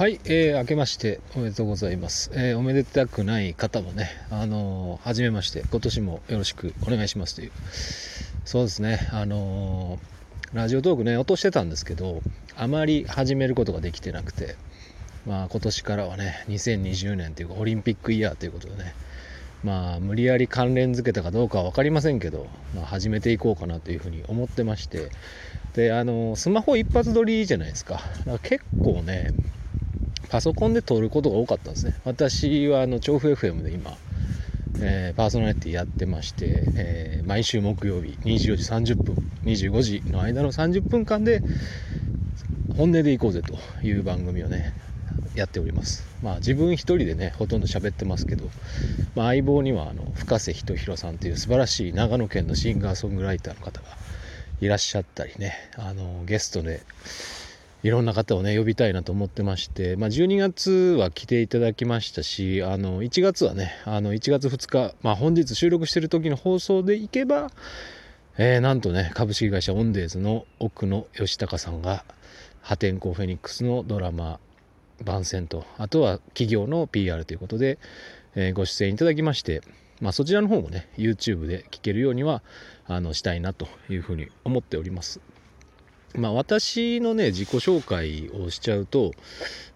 はい、えー、明けましておめでとうございます。えー、おめでたくない方もね、あのー、初めまして、今年もよろしくお願いしますという。そうですね、あのー、ラジオトークね、落としてたんですけど、あまり始めることができてなくて、まあ今年からはね、2020年というかオリンピックイヤーということでね、まあ無理やり関連づけたかどうかは分かりませんけど、まあ、始めていこうかなというふうに思ってましてであのスマホ一発撮りじゃないですかか結構ねパソコンで撮ることが多かったんですね。私はあの調布 FM で今、えー、パーソナリティやってまして、えー、毎週木曜日24時30分25時の間の30分間で本音でいこうぜという番組をねやっております。まあ自分一人でねほとんど喋ってますけど、まあ、相棒にはあの深瀬仁弘さんという素晴らしい長野県のシンガーソングライターの方がいらっしゃったりねあのゲストでいろんな方をね呼びたいなと思ってまして、まあ、12月は来ていただきましたしあの1月はねあの1月2日、まあ、本日収録してる時の放送でいけば、えー、なんとね株式会社オンデーズの奥野義孝さんが破天荒フェニックスのドラマ番宣とあとは企業の PR ということで、えー、ご出演いただきまして、まあ、そちらの方もね YouTube で聞けるようにはあのしたいなというふうに思っております。まあ、私のね自己紹介をしちゃうと、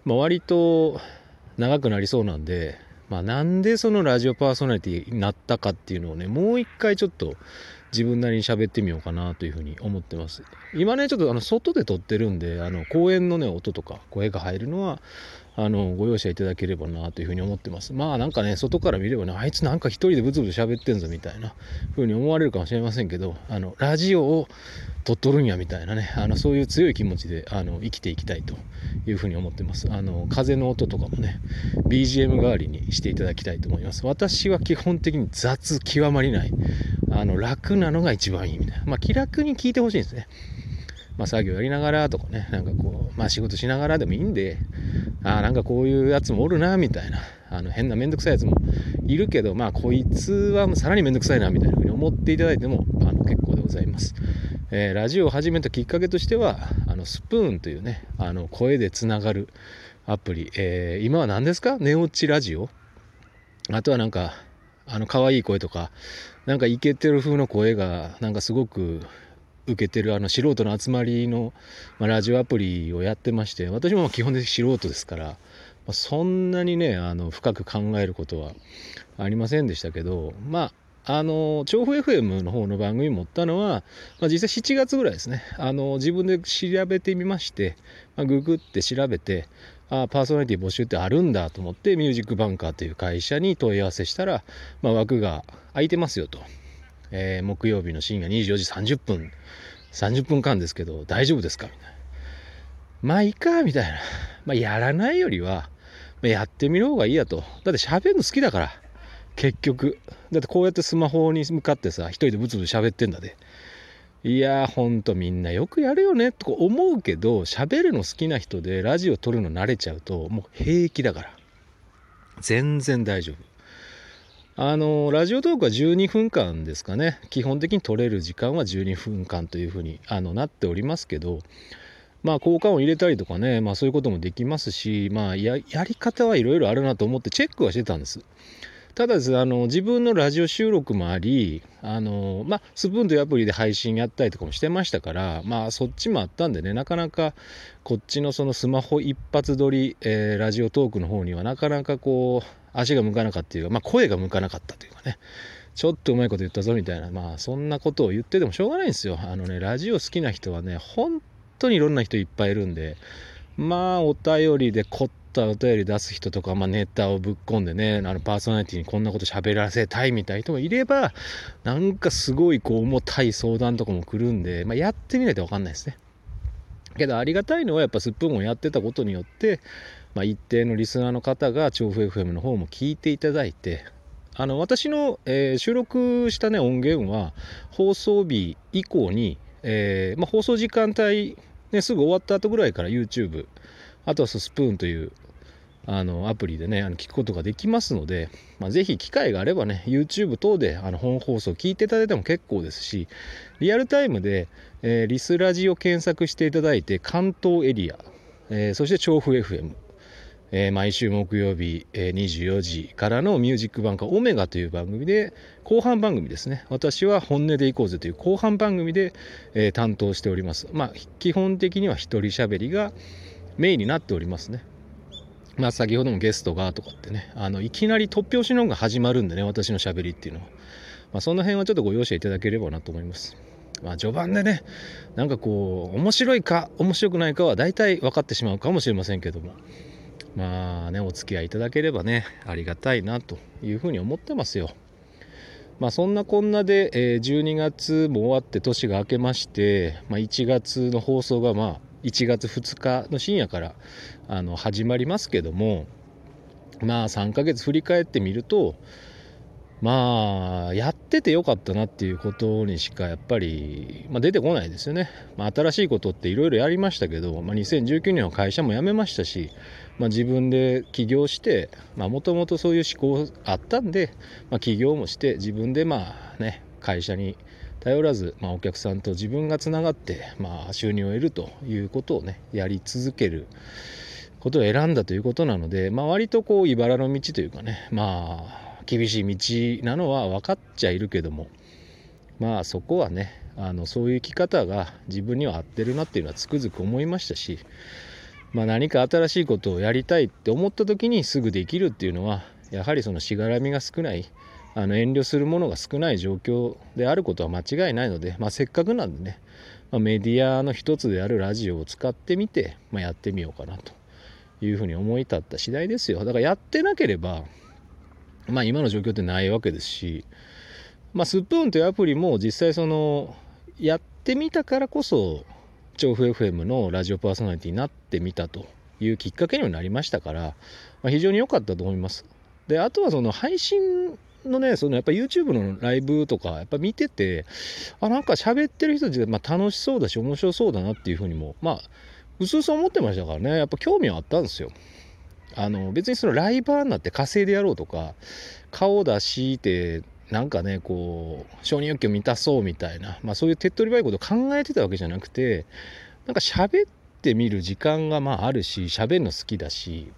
まあ、割と長くなりそうなんで、まあ、なんでそのラジオパーソナリティになったかっていうのをねもう一回ちょっと自分なりに喋ってみようかなというふうに思ってます。今ねちょっとあの外で撮ってるんであの公園のね音とか声が入るのはあのご容赦いただければなというふうに思ってます。まあなんかね外から見ればねあいつなんか一人でブツブツ喋ってんぞみたいなふうに思われるかもしれませんけどあのラジオを撮っとるんやみたいなねあのそういう強い気持ちであの生きていきたいというふうに思ってます。あの風の音とかもね BGM 代わりにしていただきたいと思います。私は基本的に雑極まりないあの楽なのが一番いいみたいな。まあ気楽に聞いてほしいんですね。まあ、作業やりながらとかねなんかこうまあ仕事しながらでもいいんでああなんかこういうやつもおるなみたいなあの変なめんどくさいやつもいるけどまあこいつはさらにめんどくさいなみたいな風に思っていただいてもあの結構でございます、えー、ラジオを始めたきっかけとしてはあのスプーンというねあの声でつながるアプリ、えー、今は何ですか？寝落ちラジオ。あとはなんかあの可愛い声とかなんかイケてる風の声がなんかすごく受けてるあの素人の集まりの、まあ、ラジオアプリをやってまして私も基本的に素人ですから、まあ、そんなにねあの深く考えることはありませんでしたけどまああの調布 FM の方の番組持ったのは、まあ、実際7月ぐらいですね。あの自分で調べてみまして、まあ、ググって調べてあパーソナリティ募集ってあるんだと思ってミュージックバンカーという会社に問い合わせしたら、まあ、枠が空いてますよと。えー、木曜日の深夜24時30分。30分間ですけど大丈夫ですか？みたいな。まあいいかみたいな。まあやらないよりは、まあ、やってみる方がいいやと。だって喋るの好きだから。結局。だってこうやってスマホに向かってさ一人でブツブツ喋ってんだで。いやほんとみんなよくやるよね。と思うけど喋るの好きな人でラジオ撮るの慣れちゃうともう平気だから。全然大丈夫。あのラジオトークは12分間ですかね。基本的に取れる時間は12分間というふうにあのなっておりますけどまあ効果音入れたりとかね、まあ、そういうこともできますしまあやり方はいろいろあるなと思ってチェックはしてたんです。ただですあの自分のラジオ収録もありあの、まあ、スプーンというアプリで配信やったりとかもしてましたからまあそっちもあったんでねなかなかこっちのそのスマホ一発撮り、えー、ラジオトークの方にはなかなかこう足が向かなかったというか、まあ、声が向かなかったというかねちょっとうまいこと言ったぞみたいなまあそんなことを言っててもしょうがないんですよ。あのねラジオ好きな人はね本当にいろんな人いっぱいいるんでまあお便りで凝ったお便り出す人とか、まあ、ネタをぶっ込んでねあのパーソナリティにこんなこと喋らせたいみたいな人もいればなんかすごいこう重たい相談とかも来るんで、まあ、やってみないと分かんないですね。けどありがたいのはやっぱスプーンをやってたことによってまあ、一定のリスナーの方が調布 FM の方も聞いていただいてあの私の、えー、収録したね音源は放送日以降に、えー、まあ、放送時間帯、ね、すぐ終わった後ぐらいから YouTube あとはスプーンというあのアプリでねあの聞くことができますので、まあ、ぜひ機会があればね YouTube 等であの本放送聞いていただいても結構ですしリアルタイムで、えー、リスラジを検索していただいて関東エリア、えー、そして調布 FM えー、毎週木曜日、えー、24時からのミュージックバンカーオメガという番組で後半番組ですね。私は本音でいこうぜという後半番組で、えー、担当しております。まあ基本的には一人喋りがメインになっておりますね。まあ先ほどもゲストがとかってねあのいきなり突拍子の音が始まるんでね私の喋りっていうのは、まあ、その辺はちょっとご容赦いただければなと思います。まあ、序盤でねなんかこう面白いか面白くないかは大体分かってしまうかもしれませんけども。まあねお付き合いいただければねありがたいなというふうに思ってますよ。まあそんなこんなで、え、12月も終わって年が明けまして、まあ、1月の放送がまあ1月2日の深夜からあの始まりますけどもまあ3ヶ月振り返ってみるとまあやっててよかったなっていうことにしかやっぱり、まあ、出てこないですよね、まあ、新しいことっていろいろやりましたけど、まあ、2019年は会社も辞めましたし、まあ、自分で起業してもともとそういう思考あったんで、まあ、起業もして自分でまあね会社に頼らず、まあ、お客さんと自分がつながって、まあ、収入を得るということをねやり続けることを選んだということなので、まあ、割とこう茨の道というかねまあ厳しい道なのは分かっちゃいるけどもまあそこはねあのそういう生き方が自分には合ってるなっていうのはつくづく思いましたし、まあ、何か新しいことをやりたいって思った時にすぐできるっていうのはやはりそのしがらみが少ないあの遠慮するものが少ない状況であることは間違いないので、まあ、せっかくなんでね、まあ、メディアの一つであるラジオを使ってみて、まあ、やってみようかなというふうに思い立った次第ですよだからやってなければまあ今の状況ってないわけですし、まあ、スプーンというアプリも実際そのやってみたからこそ調布 FM のラジオパーソナリティになってみたというきっかけにもなりましたから、まあ、非常に良かったと思います。であとはその配信のねそのやっぱ YouTube のライブとかやっぱ見ててあなんか喋ってる人たちまあ楽しそうだし面白そうだなっていうふうにもまあうすうす思ってましたからねやっぱ興味はあったんですよ。あの別にそのライバーになって稼いでやろうとか顔出してなんかねこう承認欲求満たそうみたいな、まあ、そういう手っ取り早いことを考えてたわけじゃなくてなんか喋ってみる時間がまああるし喋るの好きだし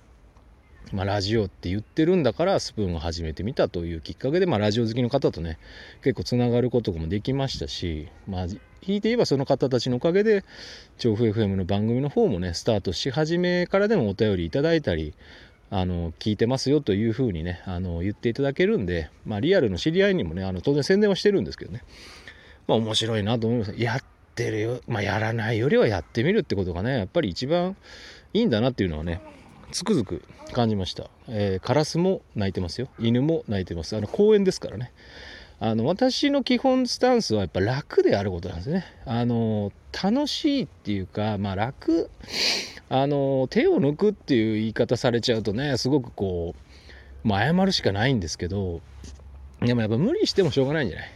まあ、ラジオって言ってるんだからスプーンを始めてみたというきっかけで、まあ、ラジオ好きの方とね結構つながることもできましたし、まあ、引いて言えばその方たちのおかげで調布 FM の番組の方もねスタートし始めからでもお便りいただいたりあの聞いてますよというふうにねあの言っていただけるんで、まあ、リアルの知り合いにもねあの当然宣伝はしてるんですけどね、まあ、面白いなと思います。やってるよ、まあ、やらないよりはやってみるってことがねやっぱり一番いいんだなっていうのはねつくづく感じました、えー、カラスも鳴いてますよ。犬も鳴いてます。あの公園ですからね。あの私の基本スタンスはやっぱ楽であることなんですね。あの楽しいっていうかまあ楽あの手を抜くっていう言い方されちゃうとねすごくこう、まあ、謝るしかないんですけどでもやっぱ無理してもしょうがないんじゃない？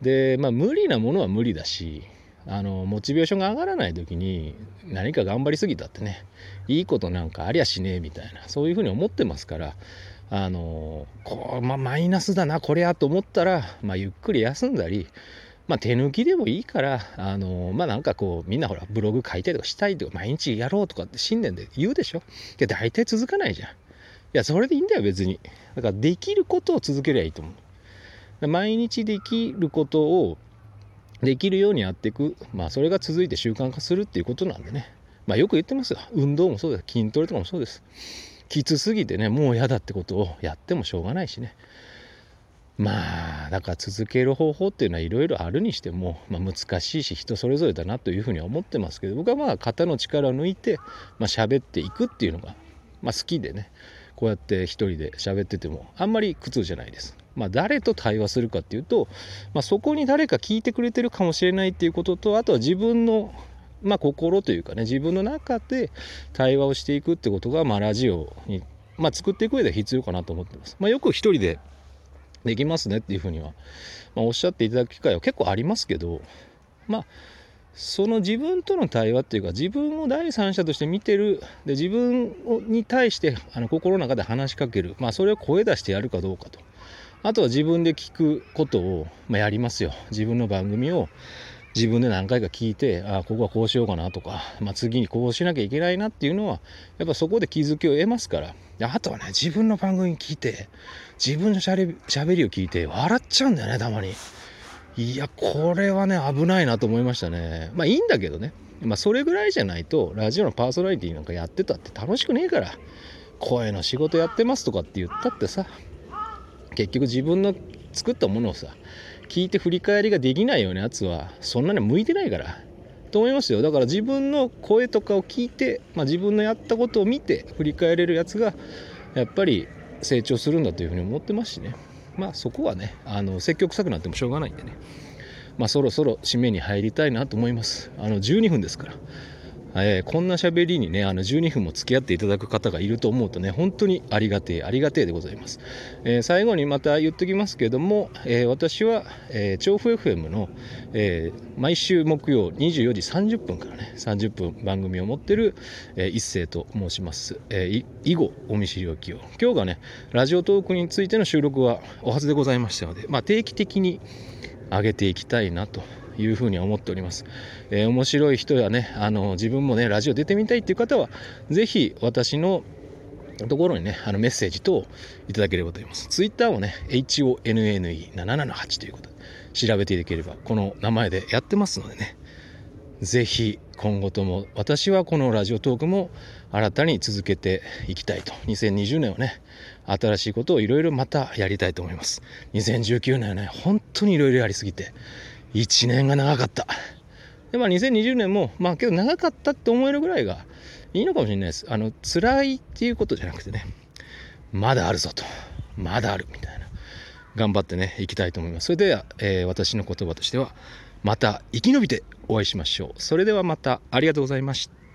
でまあ無理なものは無理だしあのモチベーションが上がらない時に何か頑張りすぎたってねいいことなんかありゃしねえみたいなそういうふうに思ってますからあのこう、ま、マイナスだなこれやと思ったら、まあ、ゆっくり休んだり、まあ、手抜きでもいいからあのまあなんかこうみんなほらブログ書いたりとかしたいとか毎日やろうとかって信念で言うでしょ？で大体続かないじゃん。いやそれでいいんだよ別に。だからできることを続けりゃいいと思う。毎日できることをできるようにやっていく、まあ、それが続いて習慣化するっていうことなんでね、まあ、よく言ってます。よ運動もそうです。筋トレとかもそうです。きつすぎてねもう嫌だってことをやってもしょうがないしね。まあだから続ける方法っていうのはいろいろあるにしても、まあ、難しいし人それぞれだなというふうには思ってますけど僕はまあ肩の力を抜いて、まあ、喋っていくっていうのが、まあ、好きでね。こうやって一人で喋っててもあんまり苦痛じゃないです。まあ、誰と対話するかっていうと、まあ、そこに誰か聞いてくれてるかもしれないっていうこととあとは自分の、まあ、心というかね自分の中で対話をしていくってことが、まあ、ラジオに、まあ、作っていく上で必要かなと思ってます。まあ、よく一人でできますねっていうふうには、まあ、おっしゃっていただく機会は結構ありますけどまあその自分との対話っていうか自分を第三者として見てるで自分に対してあの心の中で話しかける、まあ、それを声出してやるかどうかとあとは自分で聞くことを、まあ、やりますよ。自分の番組を自分で何回か聞いてあここはこうしようかなとか、まあ、次にこうしなきゃいけないなっていうのはやっぱそこで気づきを得ますから。あとはね自分の番組聞いて自分のしゃべりを聞いて笑っちゃうんだよねたまに。いやこれはね危ないなと思いましたね。まあいいんだけどね。まあそれぐらいじゃないとラジオのパーソナリティなんかやってたって楽しくねえから。声の仕事やってますとかって言ったってさ。結局自分の作ったものをさ聞いて振り返りができないようなやつはそんなに向いてないからと思いますよ。だから自分の声とかを聞いて、まあ、自分のやったことを見て振り返れるやつがやっぱり成長するんだというふうに思ってますしね。まあそこはねあの積極臭くなってもしょうがないんでね。まあそろそろ締めに入りたいなと思います。あの12分ですから。えー、こんな喋りにねあの12分も付き合っていただく方がいると思うとね本当にありがてえありがてえでございます、えー、最後にまた言っときますけども、えー、私は、え調布 FM の、え毎週木曜24時30分からね30分番組を持ってる、え一斉と申します、え以後お見知りおきを。今日がねラジオトークについての収録はお初でございましたので、まあ、定期的に上げていきたいなというふうに思っております。えー、面白い人やね、あの自分もね、ラジオ出てみたいっていう方は、ぜひ私のところにね、あのメッセージ等いただければと思います。ツイッターもね、HONNE778 ということで調べていただければ、この名前でやってますのでね、ぜひ今後とも私はこのラジオトークも新たに続けていきたいと2020年はね新しいことをいろいろまたやりたいと思います2019年はね本当にいろいろやりすぎて1年が長かった。で、まあ2020年も、まあけど長かったって思えるぐらいがいいのかもしれないです。あの、辛いっていうことじゃなくてね、まだあるぞと。まだあるみたいな。頑張ってね、いきたいと思います。それでは、えー、私の言葉としては、また生き延びてお会いしましょう。それではまたありがとうございました。